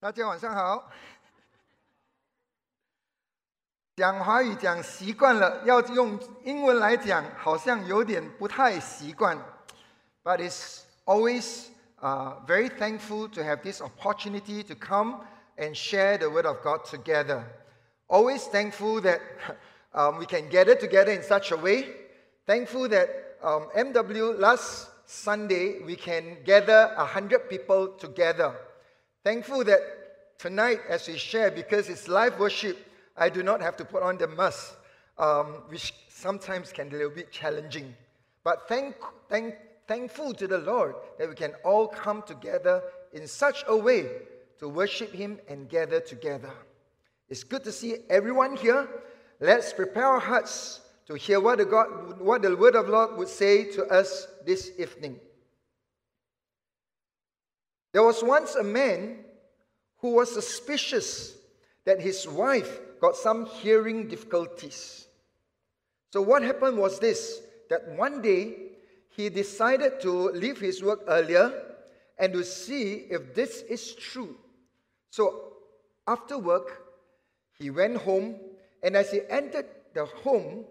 大家晚上好。讲华语讲习惯了，要用英文来讲，好像有点不太习惯。But it's always uh, very thankful to have this opportunity to come and share the Word of God together. Always thankful that um, we can gather together in such a way. Thankful that um, MW last Sunday we can gather a hundred people together. Thankful that tonight, as we share, because it's live worship, I do not have to put on the mask, um, which sometimes can be a little bit challenging. But thank, thank, thankful to the Lord that we can all come together in such a way to worship Him and gather together. It's good to see everyone here. Let's prepare our hearts to hear what the, God, what the Word of Lord would say to us this evening. There was once a man who was suspicious that his wife got some hearing difficulties. So, what happened was this that one day he decided to leave his work earlier and to see if this is true. So, after work, he went home, and as he entered the home,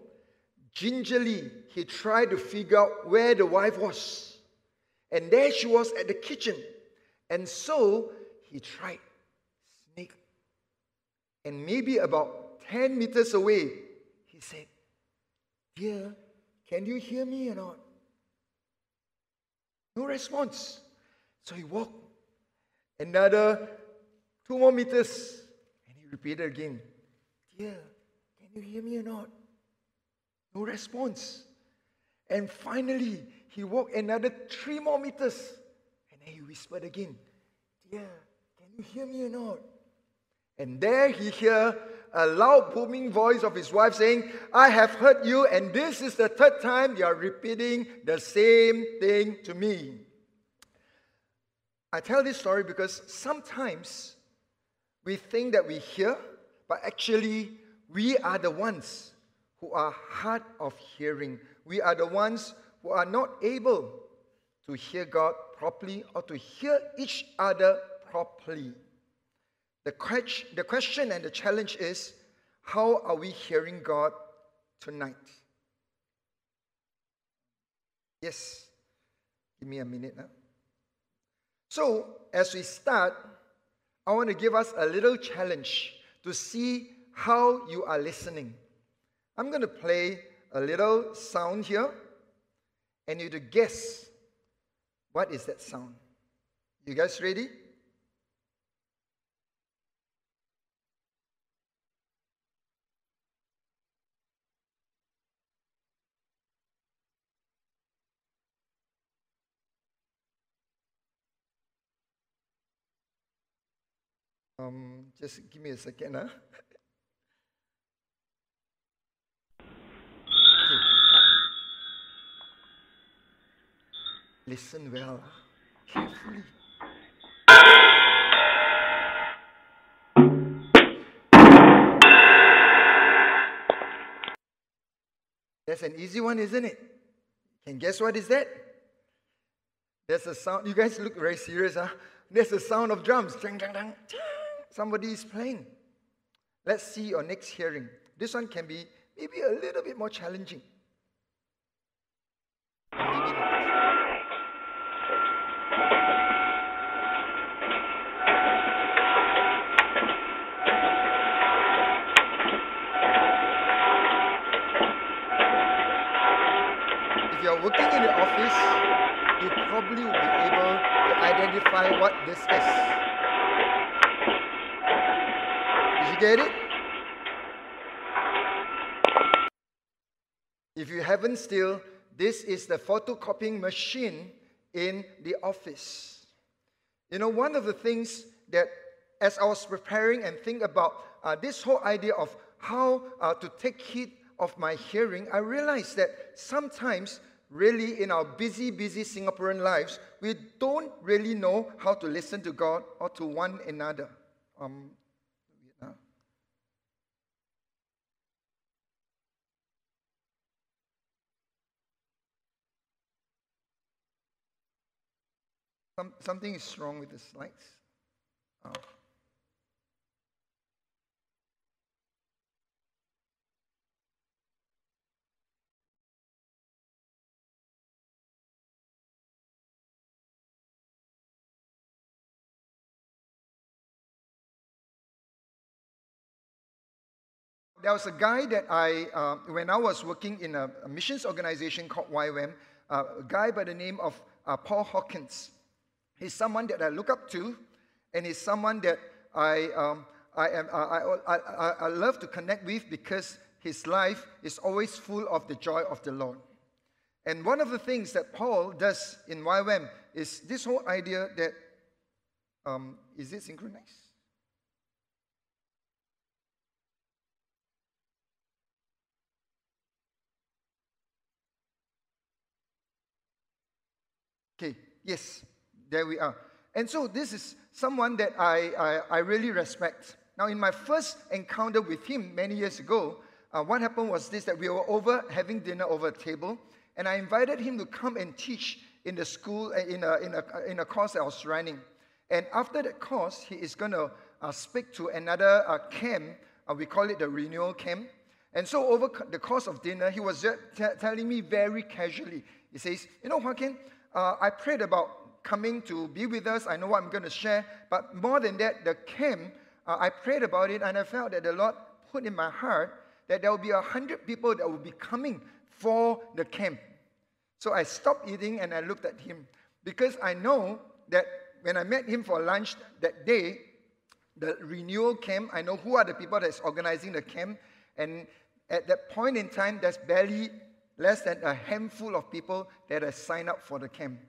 gingerly he tried to figure out where the wife was. And there she was at the kitchen. And so he tried sneak. And maybe about 10 meters away, he said, Dear, can you hear me or not? No response. So he walked another two more meters and he repeated again, Dear, can you hear me or not? No response. And finally, he walked another three more meters and he whispered again, Dear, can you hear me or not? And there he heard a loud booming voice of his wife saying, I have heard you, and this is the third time you are repeating the same thing to me. I tell this story because sometimes we think that we hear, but actually we are the ones who are hard of hearing. We are the ones who are not able to hear God properly or to hear each other properly. The, que- the question and the challenge is how are we hearing God tonight? Yes. Give me a minute now. So, as we start, I want to give us a little challenge to see how you are listening. I'm going to play a little sound here, and you to guess what is that sound. You guys ready? Um, just give me a second, huh? Listen well, ah. carefully. That's an easy one, isn't it? Can guess what is that? That's a sound. You guys look very serious, huh? There's a sound of drums. Somebody is playing. Let's see your next hearing. This one can be maybe a little bit more challenging. Or Maybe not. If you're working in the office, you probably will be able to identify what this is. Did you get it? If you haven't still, this is the photocopying machine in the office. You know, one of the things that, as I was preparing and think about uh, this whole idea of how uh, to take heed of my hearing, I realized that sometimes, really, in our busy, busy Singaporean lives, we don't really know how to listen to God or to one another. Um, Some, something is wrong with the slides. Oh. There was a guy that I, uh, when I was working in a, a missions organization called YWAM, uh, a guy by the name of uh, Paul Hawkins. He's someone that I look up to, and he's someone that I, um, I, am, I, I, I, I love to connect with because his life is always full of the joy of the Lord. And one of the things that Paul does in YWAM is this whole idea that um, is it synchronized? Yes, there we are. And so this is someone that I, I, I really respect. Now, in my first encounter with him many years ago, uh, what happened was this that we were over having dinner over a table, and I invited him to come and teach in the school, uh, in a, in a, in a course I was running. And after that course, he is going to uh, speak to another uh, camp. Uh, we call it the renewal camp. And so, over the course of dinner, he was t- telling me very casually. He says, You know, Joaquin, uh, I prayed about coming to be with us. I know what I'm going to share. But more than that, the camp, uh, I prayed about it and I felt that the Lord put in my heart that there will be a hundred people that will be coming for the camp. So I stopped eating and I looked at him because I know that when I met him for lunch that day, the renewal camp, I know who are the people that's organizing the camp. And at that point in time, there's barely less than a handful of people that have signed up for the camp.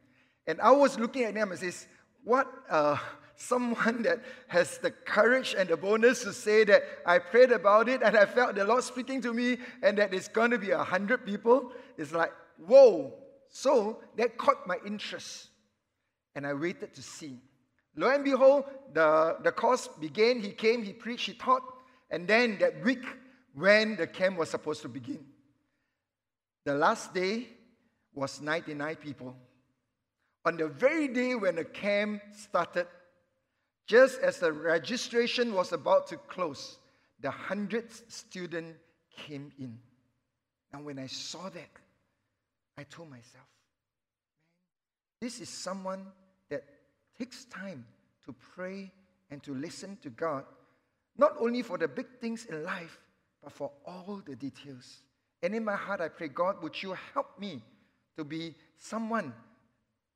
And I was looking at them and says, what uh, someone that has the courage and the boldness to say that I prayed about it and I felt the Lord speaking to me and that it's going to be a hundred people. It's like, whoa. So that caught my interest. And I waited to see. Lo and behold, the, the course began. He came, he preached, he taught. And then that week, when the camp was supposed to begin, the last day was 99 people. On the very day when the camp started, just as the registration was about to close, the hundredth student came in. And when I saw that, I told myself, this is someone that takes time to pray and to listen to God, not only for the big things in life, but for all the details. And in my heart, I pray, God, would you help me to be someone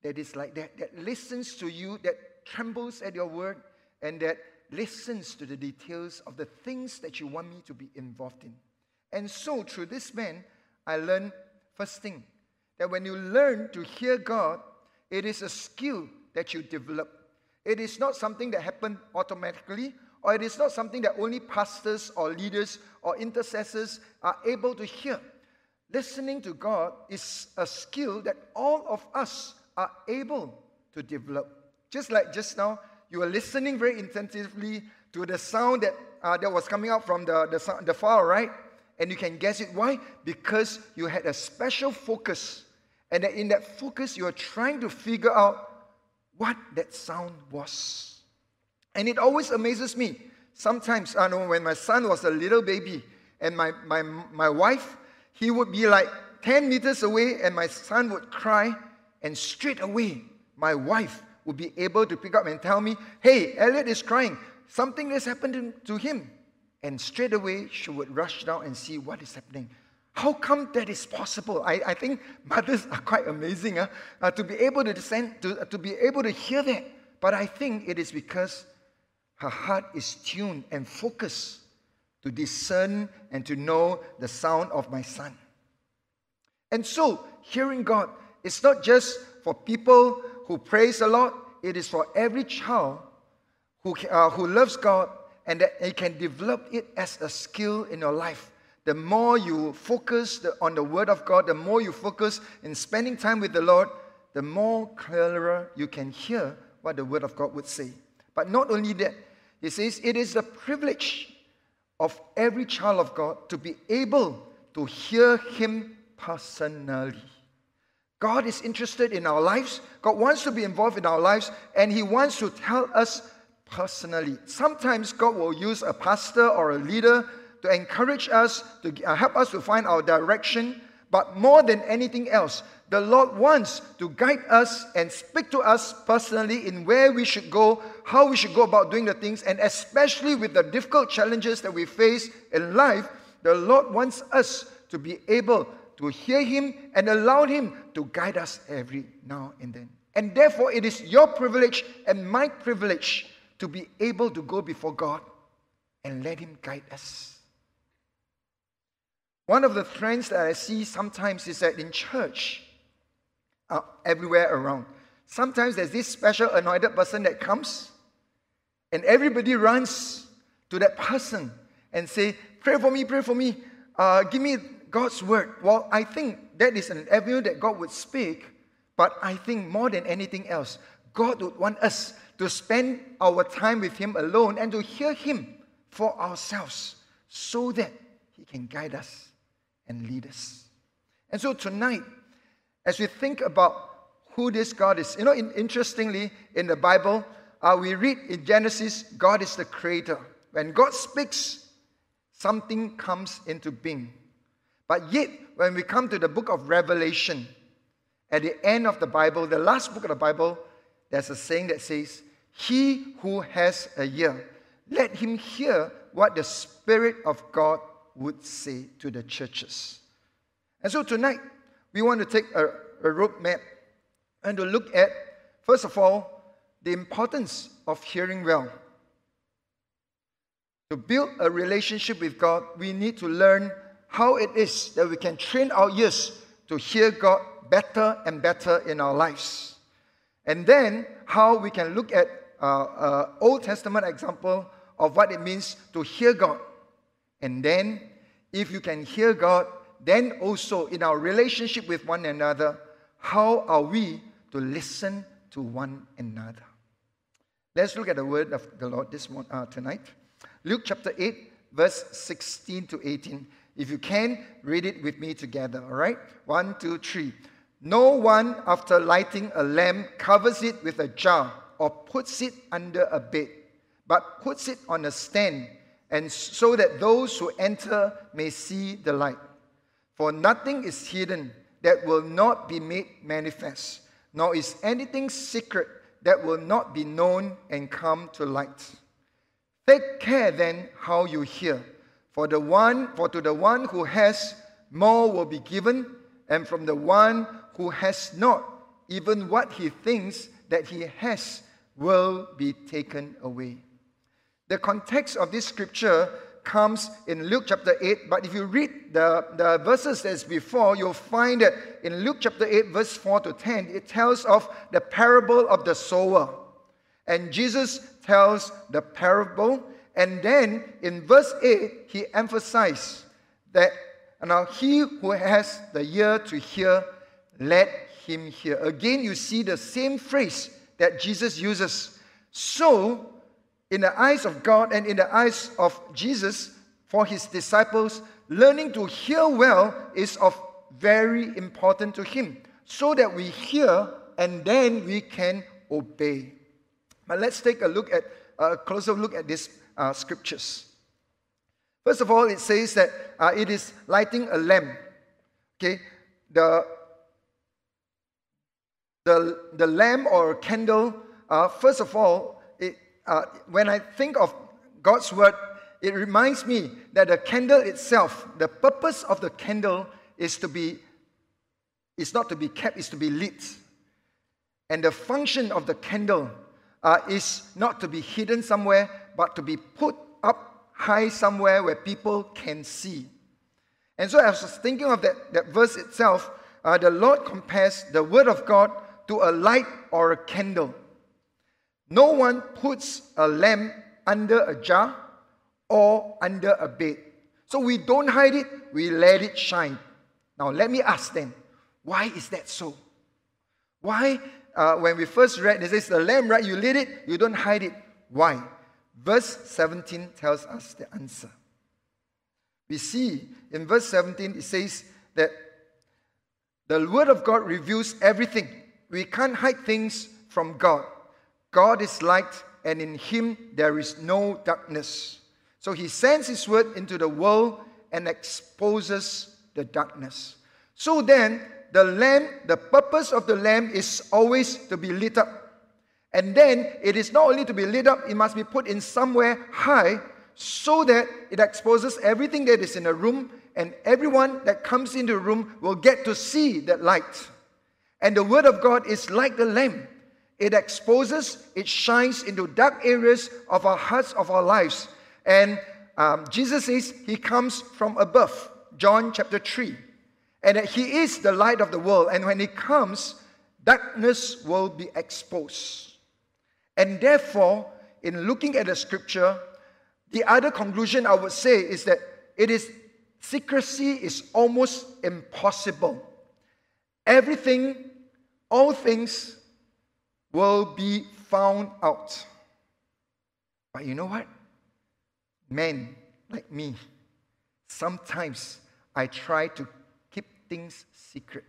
that is like that, that listens to you, that trembles at your word, and that listens to the details of the things that you want me to be involved in. And so, through this man, I learned first thing that when you learn to hear God, it is a skill that you develop. It is not something that happens automatically, or it is not something that only pastors or leaders or intercessors are able to hear. Listening to God is a skill that all of us are able to develop. Just like just now, you were listening very intensively to the sound that, uh, that was coming out from the, the, the far right, and you can guess it. Why? Because you had a special focus, and that in that focus, you are trying to figure out what that sound was. And it always amazes me. Sometimes, I know when my son was a little baby, and my, my, my wife, he would be like 10 meters away, and my son would cry, and straight away, my wife would be able to pick up and tell me, Hey, Elliot is crying. Something has happened to him. And straight away, she would rush down and see what is happening. How come that is possible? I, I think mothers are quite amazing uh, uh, to be able to, descend, to, to be able to hear that. But I think it is because her heart is tuned and focused to discern and to know the sound of my son. And so, hearing God is not just for people who praise the Lord, it is for every child who, uh, who loves God and that they can develop it as a skill in your life. The more you focus on the Word of God, the more you focus in spending time with the Lord, the more clearer you can hear what the Word of God would say. But not only that, he says it is the privilege of every child of God to be able to hear Him personally. God is interested in our lives. God wants to be involved in our lives, and He wants to tell us personally. Sometimes God will use a pastor or a leader to encourage us, to uh, help us to find our direction. But more than anything else, the Lord wants to guide us and speak to us personally in where we should go, how we should go about doing the things, and especially with the difficult challenges that we face in life, the Lord wants us to be able to hear Him and allow Him to guide us every now and then. And therefore, it is your privilege and my privilege to be able to go before God and let Him guide us. One of the trends that I see sometimes is that in church, everywhere around, sometimes there's this special anointed person that comes, and everybody runs to that person and say, "Pray for me, pray for me, uh, give me God's word." Well, I think that is an avenue that God would speak, but I think more than anything else, God would want us to spend our time with Him alone and to hear Him for ourselves so that He can guide us and lead us. And so tonight, as we think about who this God is, you know, in, interestingly, in the Bible, uh, we read in Genesis, God is the creator. When God speaks, something comes into being. But yet, when we come to the book of Revelation, at the end of the Bible, the last book of the Bible, there's a saying that says, He who has a ear, let him hear what the Spirit of God would say to the churches. And so tonight, we want to take a, a roadmap and to look at, first of all, the importance of hearing well. To build a relationship with God, we need to learn how it is that we can train our ears to hear God better and better in our lives. And then, how we can look at uh, uh, Old Testament example of what it means to hear God and then, if you can hear God, then also in our relationship with one another, how are we to listen to one another? Let's look at the word of the Lord this morning, uh, tonight. Luke chapter 8, verse 16 to 18. If you can, read it with me together, all right? One, two, three. No one, after lighting a lamp, covers it with a jar or puts it under a bed, but puts it on a stand and so that those who enter may see the light. For nothing is hidden that will not be made manifest, nor is anything secret that will not be known and come to light. Take care then how you hear, for the one for to the one who has more will be given, and from the one who has not, even what he thinks that he has will be taken away. The context of this scripture comes in Luke chapter 8, but if you read the, the verses as before, you'll find that in Luke chapter 8, verse 4 to 10, it tells of the parable of the sower. And Jesus tells the parable, and then in verse 8, he emphasized that now he who has the ear to hear, let him hear. Again, you see the same phrase that Jesus uses. So, in the eyes of God and in the eyes of Jesus for his disciples, learning to hear well is of very important to him so that we hear and then we can obey. But let's take a look at a closer look at these uh, scriptures. First of all, it says that uh, it is lighting a lamp. Okay, the the the lamp or candle. Uh, first of all, uh, when I think of God's word, it reminds me that the candle itself, the purpose of the candle is to be, is not to be kept, is to be lit. And the function of the candle uh, is not to be hidden somewhere, but to be put up high somewhere where people can see. And so I was thinking of that, that verse itself. Uh, the Lord compares the word of God to a light or a candle. No one puts a lamp under a jar or under a bed. So we don't hide it, we let it shine. Now, let me ask them, why is that so? Why, uh, when we first read, it says the lamp, right? You lit it, you don't hide it. Why? Verse 17 tells us the answer. We see in verse 17, it says that the Word of God reveals everything. We can't hide things from God. God is light, and in him there is no darkness. So he sends his word into the world and exposes the darkness. So then, the lamp, the purpose of the lamp is always to be lit up. And then it is not only to be lit up, it must be put in somewhere high so that it exposes everything that is in a room, and everyone that comes into the room will get to see that light. And the Word of God is like the lamp. It exposes, it shines into dark areas of our hearts, of our lives. And um, Jesus says He comes from above, John chapter 3. And that He is the light of the world. And when He comes, darkness will be exposed. And therefore, in looking at the scripture, the other conclusion I would say is that it is secrecy is almost impossible. Everything, all things will be found out. But you know what? Men like me, sometimes I try to keep things secret.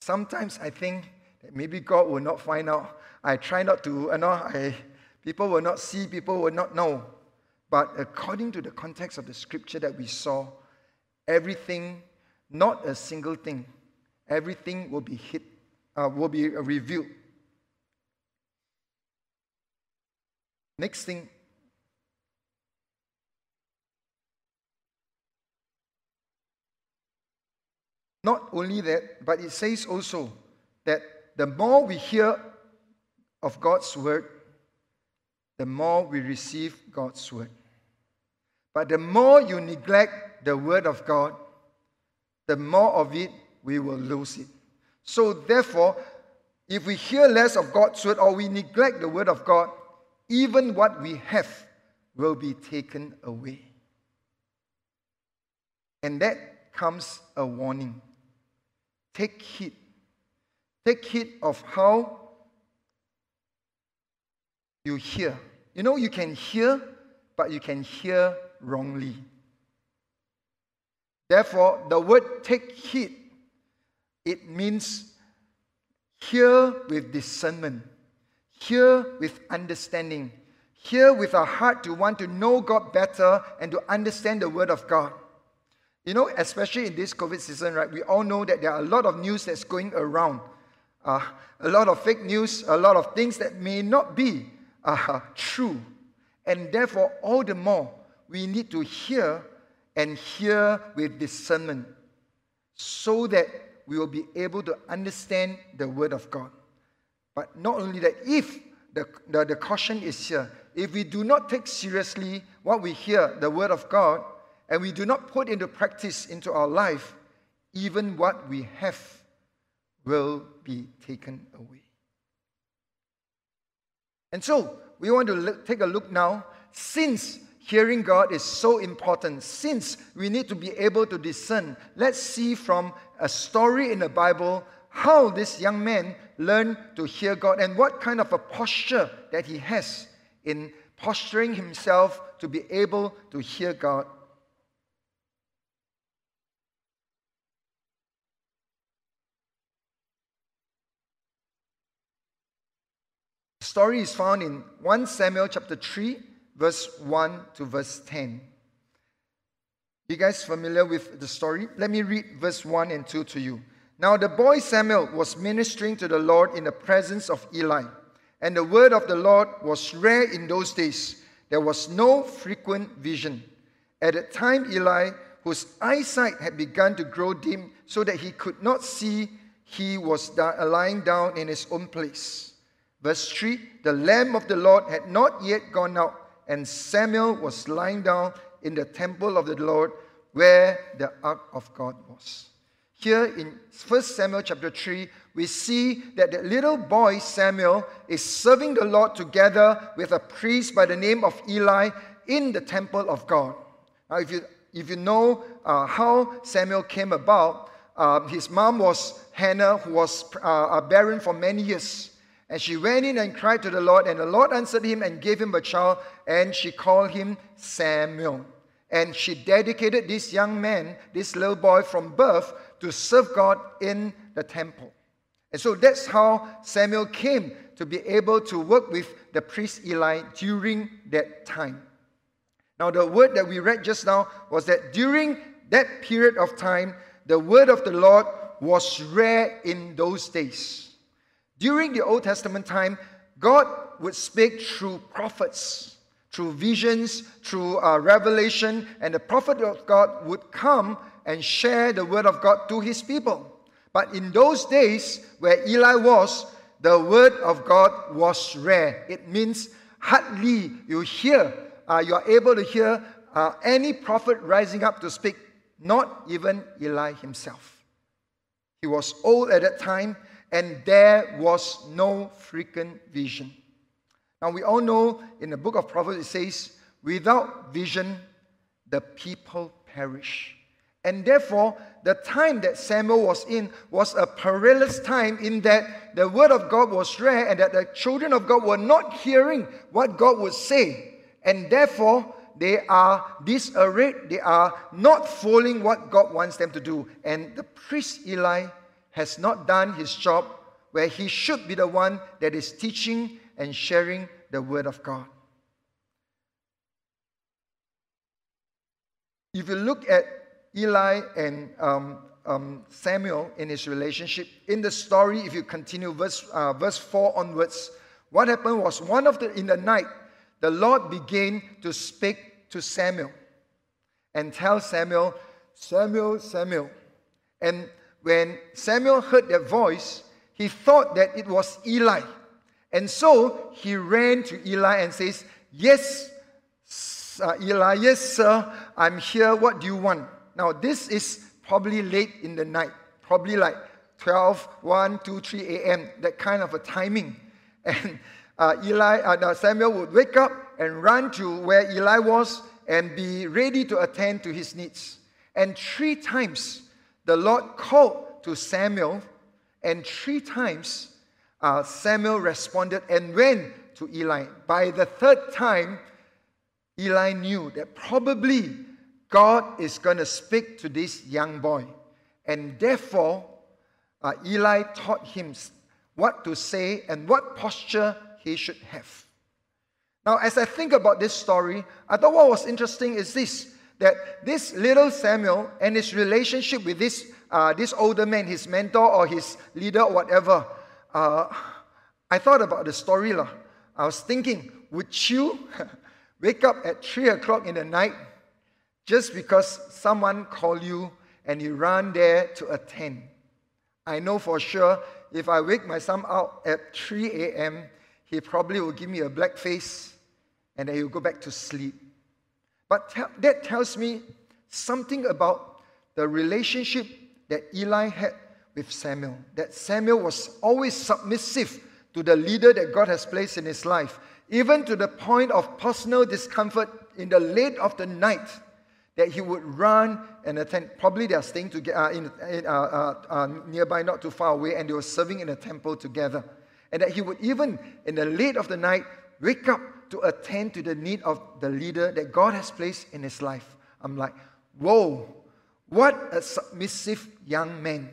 Sometimes I think that maybe God will not find out. I try not to, you know, I, people will not see, people will not know. But according to the context of the scripture that we saw, everything, not a single thing, everything will be hit, uh, will be revealed. Next thing, Not only that, but it says also that the more we hear of God's word, the more we receive God's word. But the more you neglect the word of God, the more of it we will lose it. So, therefore, if we hear less of God's word or we neglect the word of God, even what we have will be taken away. And that comes a warning. Take heed. Take heed of how you hear. You know, you can hear, but you can hear wrongly. Therefore, the word take heed, it means hear with discernment, hear with understanding, hear with a heart to want to know God better and to understand the word of God. You know, especially in this COVID season, right, we all know that there are a lot of news that's going around. Uh, a lot of fake news, a lot of things that may not be uh, true. And therefore, all the more, we need to hear and hear with discernment so that we will be able to understand the Word of God. But not only that, if the, the, the caution is here, if we do not take seriously what we hear, the Word of God, and we do not put into practice into our life, even what we have will be taken away. And so, we want to look, take a look now. Since hearing God is so important, since we need to be able to discern, let's see from a story in the Bible how this young man learned to hear God and what kind of a posture that he has in posturing himself to be able to hear God The story is found in 1 Samuel chapter 3, verse 1 to verse 10. You guys familiar with the story? Let me read verse 1 and 2 to you. Now the boy Samuel was ministering to the Lord in the presence of Eli, and the word of the Lord was rare in those days. There was no frequent vision. At that time, Eli, whose eyesight had begun to grow dim so that he could not see, he was lying down in his own place. Verse 3 The Lamb of the Lord had not yet gone out, and Samuel was lying down in the temple of the Lord where the ark of God was. Here in 1 Samuel chapter 3, we see that the little boy Samuel is serving the Lord together with a priest by the name of Eli in the temple of God. Now, if you, if you know uh, how Samuel came about, uh, his mom was Hannah, who was uh, barren for many years. And she went in and cried to the Lord, and the Lord answered him and gave him a child, and she called him Samuel. And she dedicated this young man, this little boy from birth, to serve God in the temple. And so that's how Samuel came to be able to work with the priest Eli during that time. Now, the word that we read just now was that during that period of time, the word of the Lord was rare in those days. During the Old Testament time, God would speak through prophets, through visions, through uh, revelation, and the prophet of God would come and share the word of God to his people. But in those days where Eli was, the word of God was rare. It means hardly you hear, uh, you are able to hear uh, any prophet rising up to speak, not even Eli himself. He was old at that time, and there was no frequent vision. Now, we all know in the book of Proverbs it says, without vision, the people perish. And therefore, the time that Samuel was in was a perilous time in that the word of God was rare and that the children of God were not hearing what God would say. And therefore, they are disarrayed, they are not following what God wants them to do. And the priest Eli has not done his job where he should be the one that is teaching and sharing the word of God. If you look at Eli and um, um, Samuel in his relationship, in the story, if you continue verse, uh, verse 4 onwards, what happened was one of the in the night, the Lord began to speak to Samuel and tell Samuel, Samuel, Samuel. And when Samuel heard that voice, he thought that it was Eli. And so he ran to Eli and says, Yes, uh, Eli, yes, sir, I'm here. What do you want? Now, this is probably late in the night, probably like 12, 1, 2, 3 a.m., that kind of a timing. And uh, Eli, uh, Samuel would wake up and run to where Eli was and be ready to attend to his needs. And three times the Lord called to Samuel, and three times uh, Samuel responded and went to Eli. By the third time, Eli knew that probably God is going to speak to this young boy. And therefore, uh, Eli taught him what to say and what posture he should have. Now, as I think about this story, I thought what was interesting is this that this little Samuel and his relationship with this, uh, this older man, his mentor or his leader or whatever, uh, I thought about the story. Lah. I was thinking, would you wake up at 3 o'clock in the night just because someone called you and you run there to attend? I know for sure if I wake my son up at 3 a.m., he probably will give me a black face and then he'll go back to sleep. But te- that tells me something about the relationship that Eli had with Samuel. That Samuel was always submissive to the leader that God has placed in his life, even to the point of personal discomfort in the late of the night, that he would run and attend. Probably they are staying together uh, in, in uh, uh, uh, nearby, not too far away, and they were serving in a temple together. And that he would even in the late of the night wake up to attend to the need of the leader that God has placed in his life. I'm like, whoa, what a submissive young man.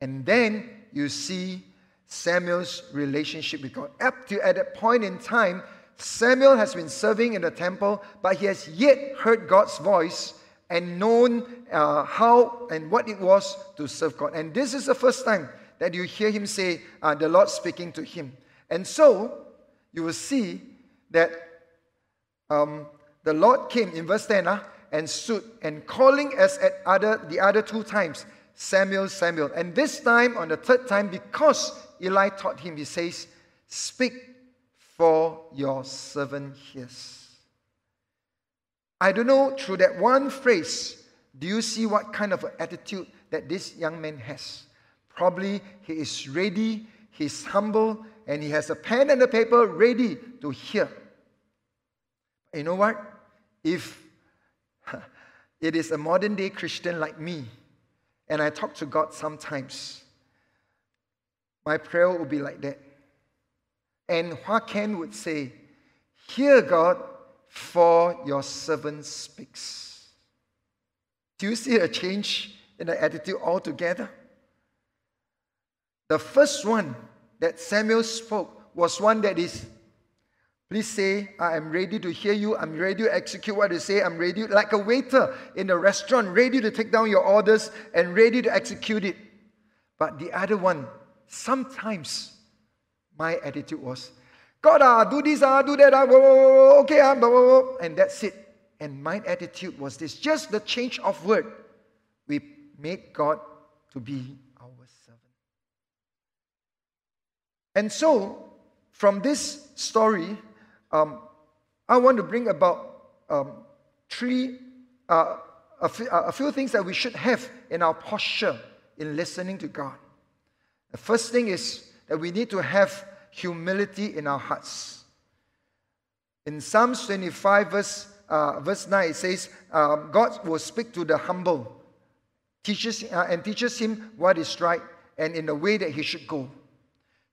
And then you see Samuel's relationship with God. Up to at that point in time, Samuel has been serving in the temple, but he has yet heard God's voice and known uh, how and what it was to serve God. And this is the first time that you hear him say, uh, the Lord speaking to him. And so you will see that um, the Lord came in verse 10 uh, and stood and calling as at other the other two times Samuel, Samuel. And this time, on the third time, because Eli taught him, he says, Speak, for your servant hears. I don't know, through that one phrase, do you see what kind of attitude that this young man has? Probably he is ready, he's humble, and he has a pen and a paper ready to hear. You know what? If it is a modern day Christian like me, and I talk to God sometimes, my prayer will be like that. And Hua Ken would say, Hear God, for your servant speaks. Do you see a change in the attitude altogether? The first one that Samuel spoke was one that is, please say, I am ready to hear you. I'm ready to execute what you say. I'm ready, like a waiter in a restaurant, ready to take down your orders and ready to execute it. But the other one, sometimes my attitude was, God, ah, do this, ah, do that, ah, blah, blah, blah, okay, ah, and that's it. And my attitude was this just the change of word. We made God to be our servant. And so, from this story, um, I want to bring about um, three, uh, a, few, uh, a few things that we should have in our posture in listening to God. The first thing is that we need to have humility in our hearts. In Psalms 25, verse, uh, verse 9, it says, um, God will speak to the humble teaches, uh, and teaches him what is right and in the way that he should go.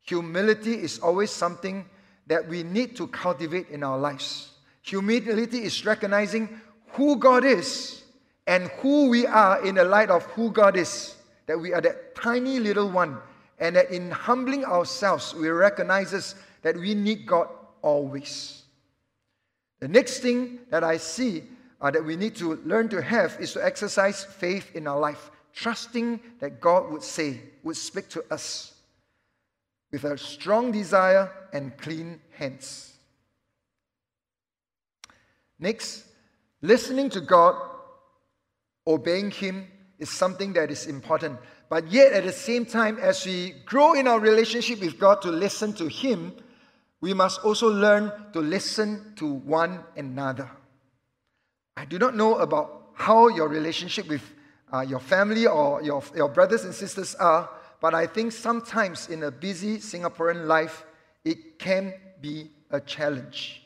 Humility is always something that we need to cultivate in our lives. Humility is recognizing who God is and who we are in the light of who God is. That we are that tiny little one, and that in humbling ourselves, we recognize that we need God always. The next thing that I see uh, that we need to learn to have is to exercise faith in our life, trusting that God would say, would speak to us with a strong desire and clean hands. Next, listening to God, obeying Him is something that is important. But yet, at the same time, as we grow in our relationship with God to listen to Him, we must also learn to listen to one another. I do not know about how your relationship with uh, your family or your, your brothers and sisters are, but I think sometimes in a busy Singaporean life, it can be a challenge.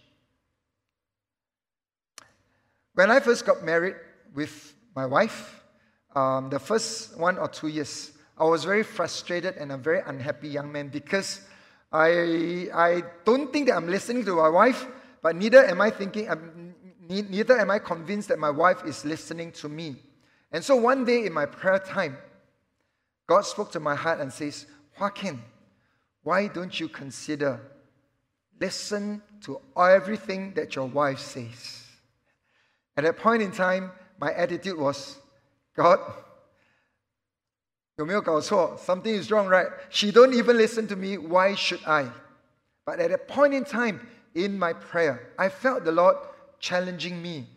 When I first got married with my wife, um, the first one or two years, I was very frustrated and a very unhappy young man because I, I don't think that I'm listening to my wife, but neither am I thinking, um, neither am I convinced that my wife is listening to me. And so one day in my prayer time, God spoke to my heart and says, Joaquin, why don't you consider listen to everything that your wife says? At that point in time, my attitude was, God, something is wrong, right? She don't even listen to me. Why should I? But at that point in time in my prayer, I felt the Lord challenging me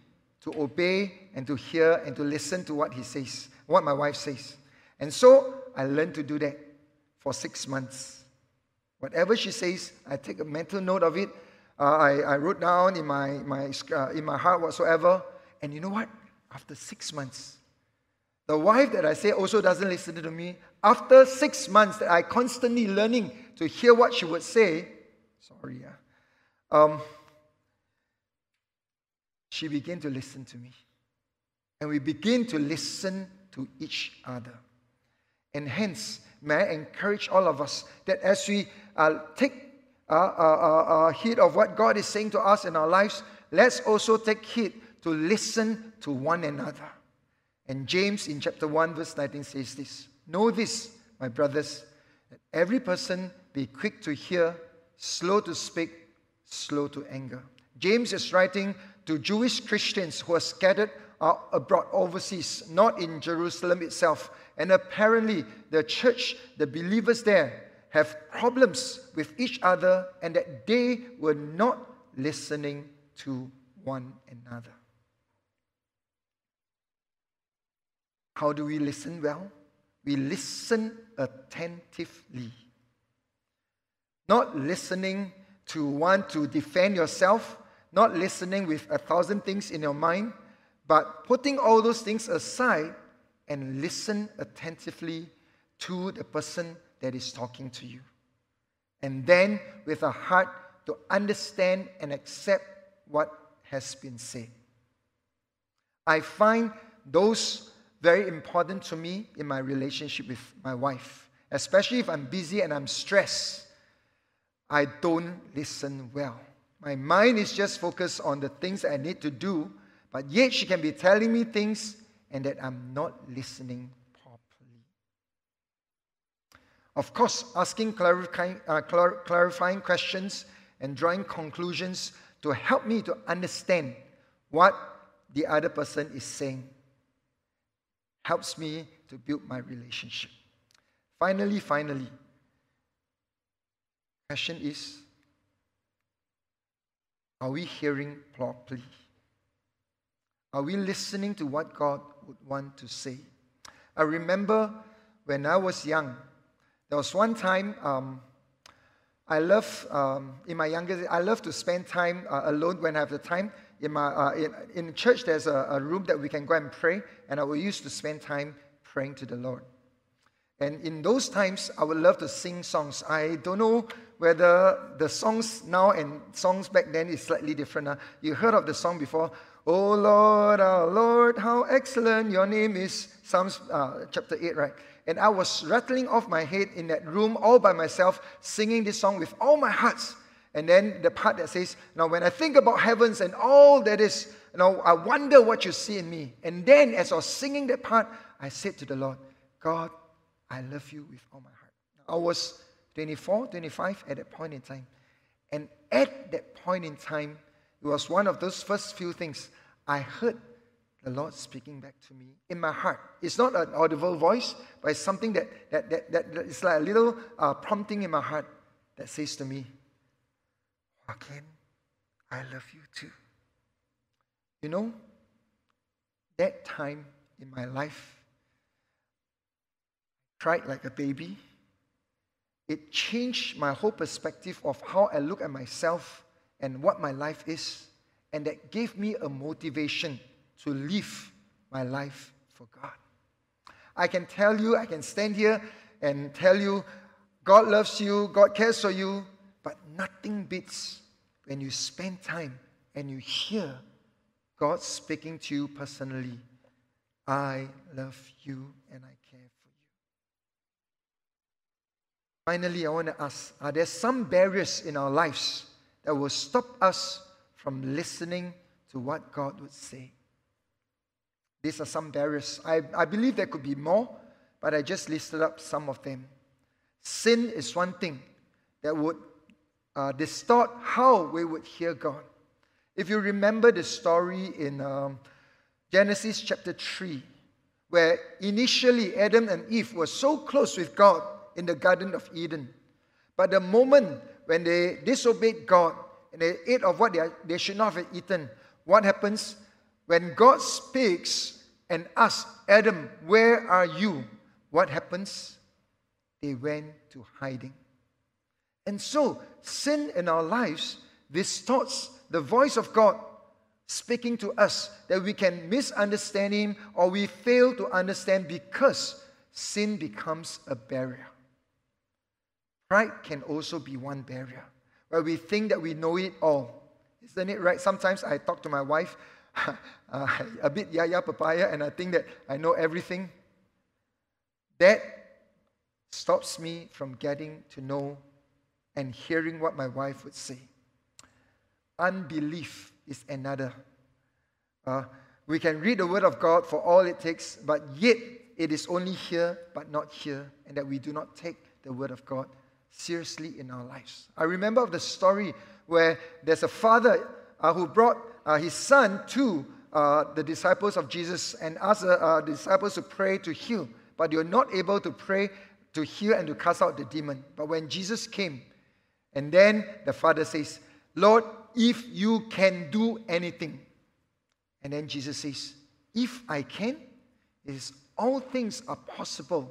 to obey and to hear and to listen to what he says, what my wife says. And so I learned to do that for six months. Whatever she says, I take a mental note of it. Uh, I, I wrote down in my, my, uh, in my heart whatsoever. And you know what? After six months, the wife that I say also doesn't listen to me. After six months that I constantly learning to hear what she would say, sorry, yeah, um, she began to listen to me. And we begin to listen to each other. And hence, may I encourage all of us that as we uh, take uh, uh, uh, uh, heed of what God is saying to us in our lives, let's also take heed to listen to one another. And James in chapter 1, verse 19 says this Know this, my brothers, that every person be quick to hear, slow to speak, slow to anger. James is writing to Jewish Christians who are scattered abroad overseas, not in Jerusalem itself. And apparently, the church, the believers there, have problems with each other and that they were not listening to one another. How do we listen well? We listen attentively. Not listening to want to defend yourself, not listening with a thousand things in your mind, but putting all those things aside and listen attentively to the person that is talking to you. And then with a heart to understand and accept what has been said. I find those very important to me in my relationship with my wife, especially if I'm busy and I'm stressed. I don't listen well. My mind is just focused on the things I need to do, but yet she can be telling me things and that I'm not listening properly. Of course, asking clarifying, uh, clar- clarifying questions and drawing conclusions to help me to understand what the other person is saying helps me to build my relationship. Finally, finally, question is Are we hearing properly? Are we listening to what God would want to say? I remember when I was young, there was one time um, I love, um, in my younger days, I love to spend time uh, alone when I have the time. In, my, uh, in, in church, there's a, a room that we can go and pray, and I will used to spend time praying to the Lord. And in those times, I would love to sing songs. I don't know whether the songs now and songs back then is slightly different. Uh. You heard of the song before, Oh Lord, our Lord, how excellent your name is. Psalms uh, chapter 8, right? And I was rattling off my head in that room all by myself, singing this song with all my hearts. And then the part that says, Now, when I think about heavens and all that is, know, I wonder what you see in me. And then as I was singing that part, I said to the Lord, God, I love you with all my heart. I was 24, 25 at that point in time. And at that point in time, it was one of those first few things I heard the Lord speaking back to me in my heart. It's not an audible voice, but it's something that, that, that, that it's like a little uh, prompting in my heart that says to me, Joaquin, I love you too. You know, that time in my life, cried like a baby. It changed my whole perspective of how I look at myself and what my life is. And that gave me a motivation to live my life for God. I can tell you, I can stand here and tell you, God loves you, God cares for you, but nothing beats when you spend time and you hear God speaking to you personally. I love you and I care for you. Finally, I want to ask Are there some barriers in our lives that will stop us from listening to what God would say? These are some barriers. I, I believe there could be more, but I just listed up some of them. Sin is one thing that would uh, distort how we would hear God. If you remember the story in um, Genesis chapter 3, where initially Adam and Eve were so close with God in the Garden of Eden, but the moment when they disobeyed God and they ate of what they, they should not have eaten, what happens? When God speaks and asks Adam, Where are you? What happens? They went to hiding. And so, sin in our lives distorts the voice of God speaking to us that we can misunderstand Him or we fail to understand because sin becomes a barrier. Pride can also be one barrier where we think that we know it all. Isn't it right? Sometimes I talk to my wife uh, a bit yaya papaya and I think that I know everything, that stops me from getting to know and hearing what my wife would say. Unbelief is another. Uh, we can read the Word of God for all it takes, but yet it is only here but not here, and that we do not take the Word of God seriously in our lives. I remember of the story where there's a father uh, who brought uh, his son to uh, the disciples of Jesus and asked the uh, disciples to pray to heal, but they were not able to pray to heal and to cast out the demon. But when Jesus came, and then the father says, Lord, if you can do anything. And then Jesus says, If I can, is all things are possible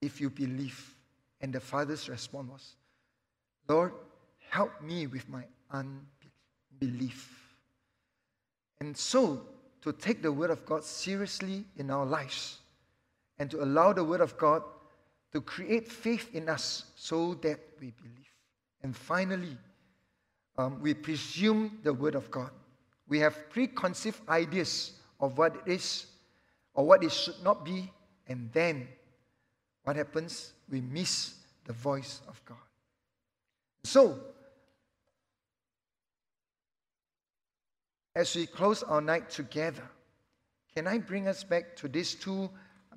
if you believe. And the father's response was, Lord, help me with my unbelief. And so, to take the Word of God seriously in our lives and to allow the Word of God to create faith in us so that we believe. And finally, um, we presume the Word of God. We have preconceived ideas of what it is or what it should not be, and then what happens? We miss the voice of God. So, as we close our night together, can I bring us back to these two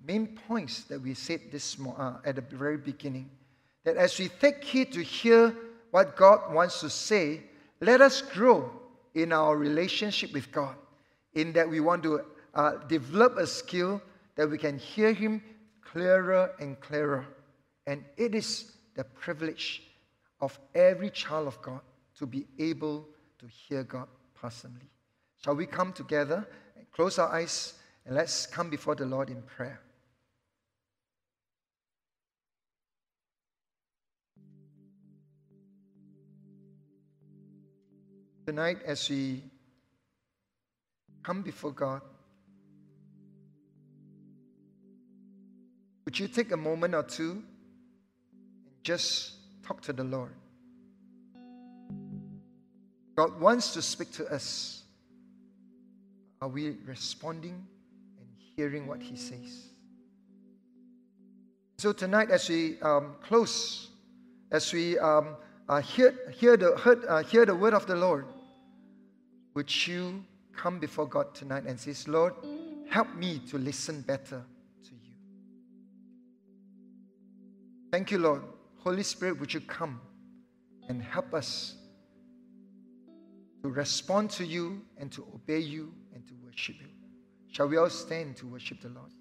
main points that we said this uh, at the very beginning? That as we take heed to hear what God wants to say, let us grow in our relationship with God, in that we want to uh, develop a skill that we can hear Him clearer and clearer. And it is the privilege of every child of God to be able to hear God personally. Shall we come together and close our eyes and let's come before the Lord in prayer? Tonight, as we come before God, would you take a moment or two just talk to the Lord? God wants to speak to us. Are we responding and hearing what He says? So, tonight, as we um, close, as we um, uh, hear, hear, the, heard, uh, hear the word of the Lord, would you come before God tonight and say, Lord, help me to listen better to you? Thank you, Lord. Holy Spirit, would you come and help us to respond to you and to obey you and to worship you? Shall we all stand to worship the Lord?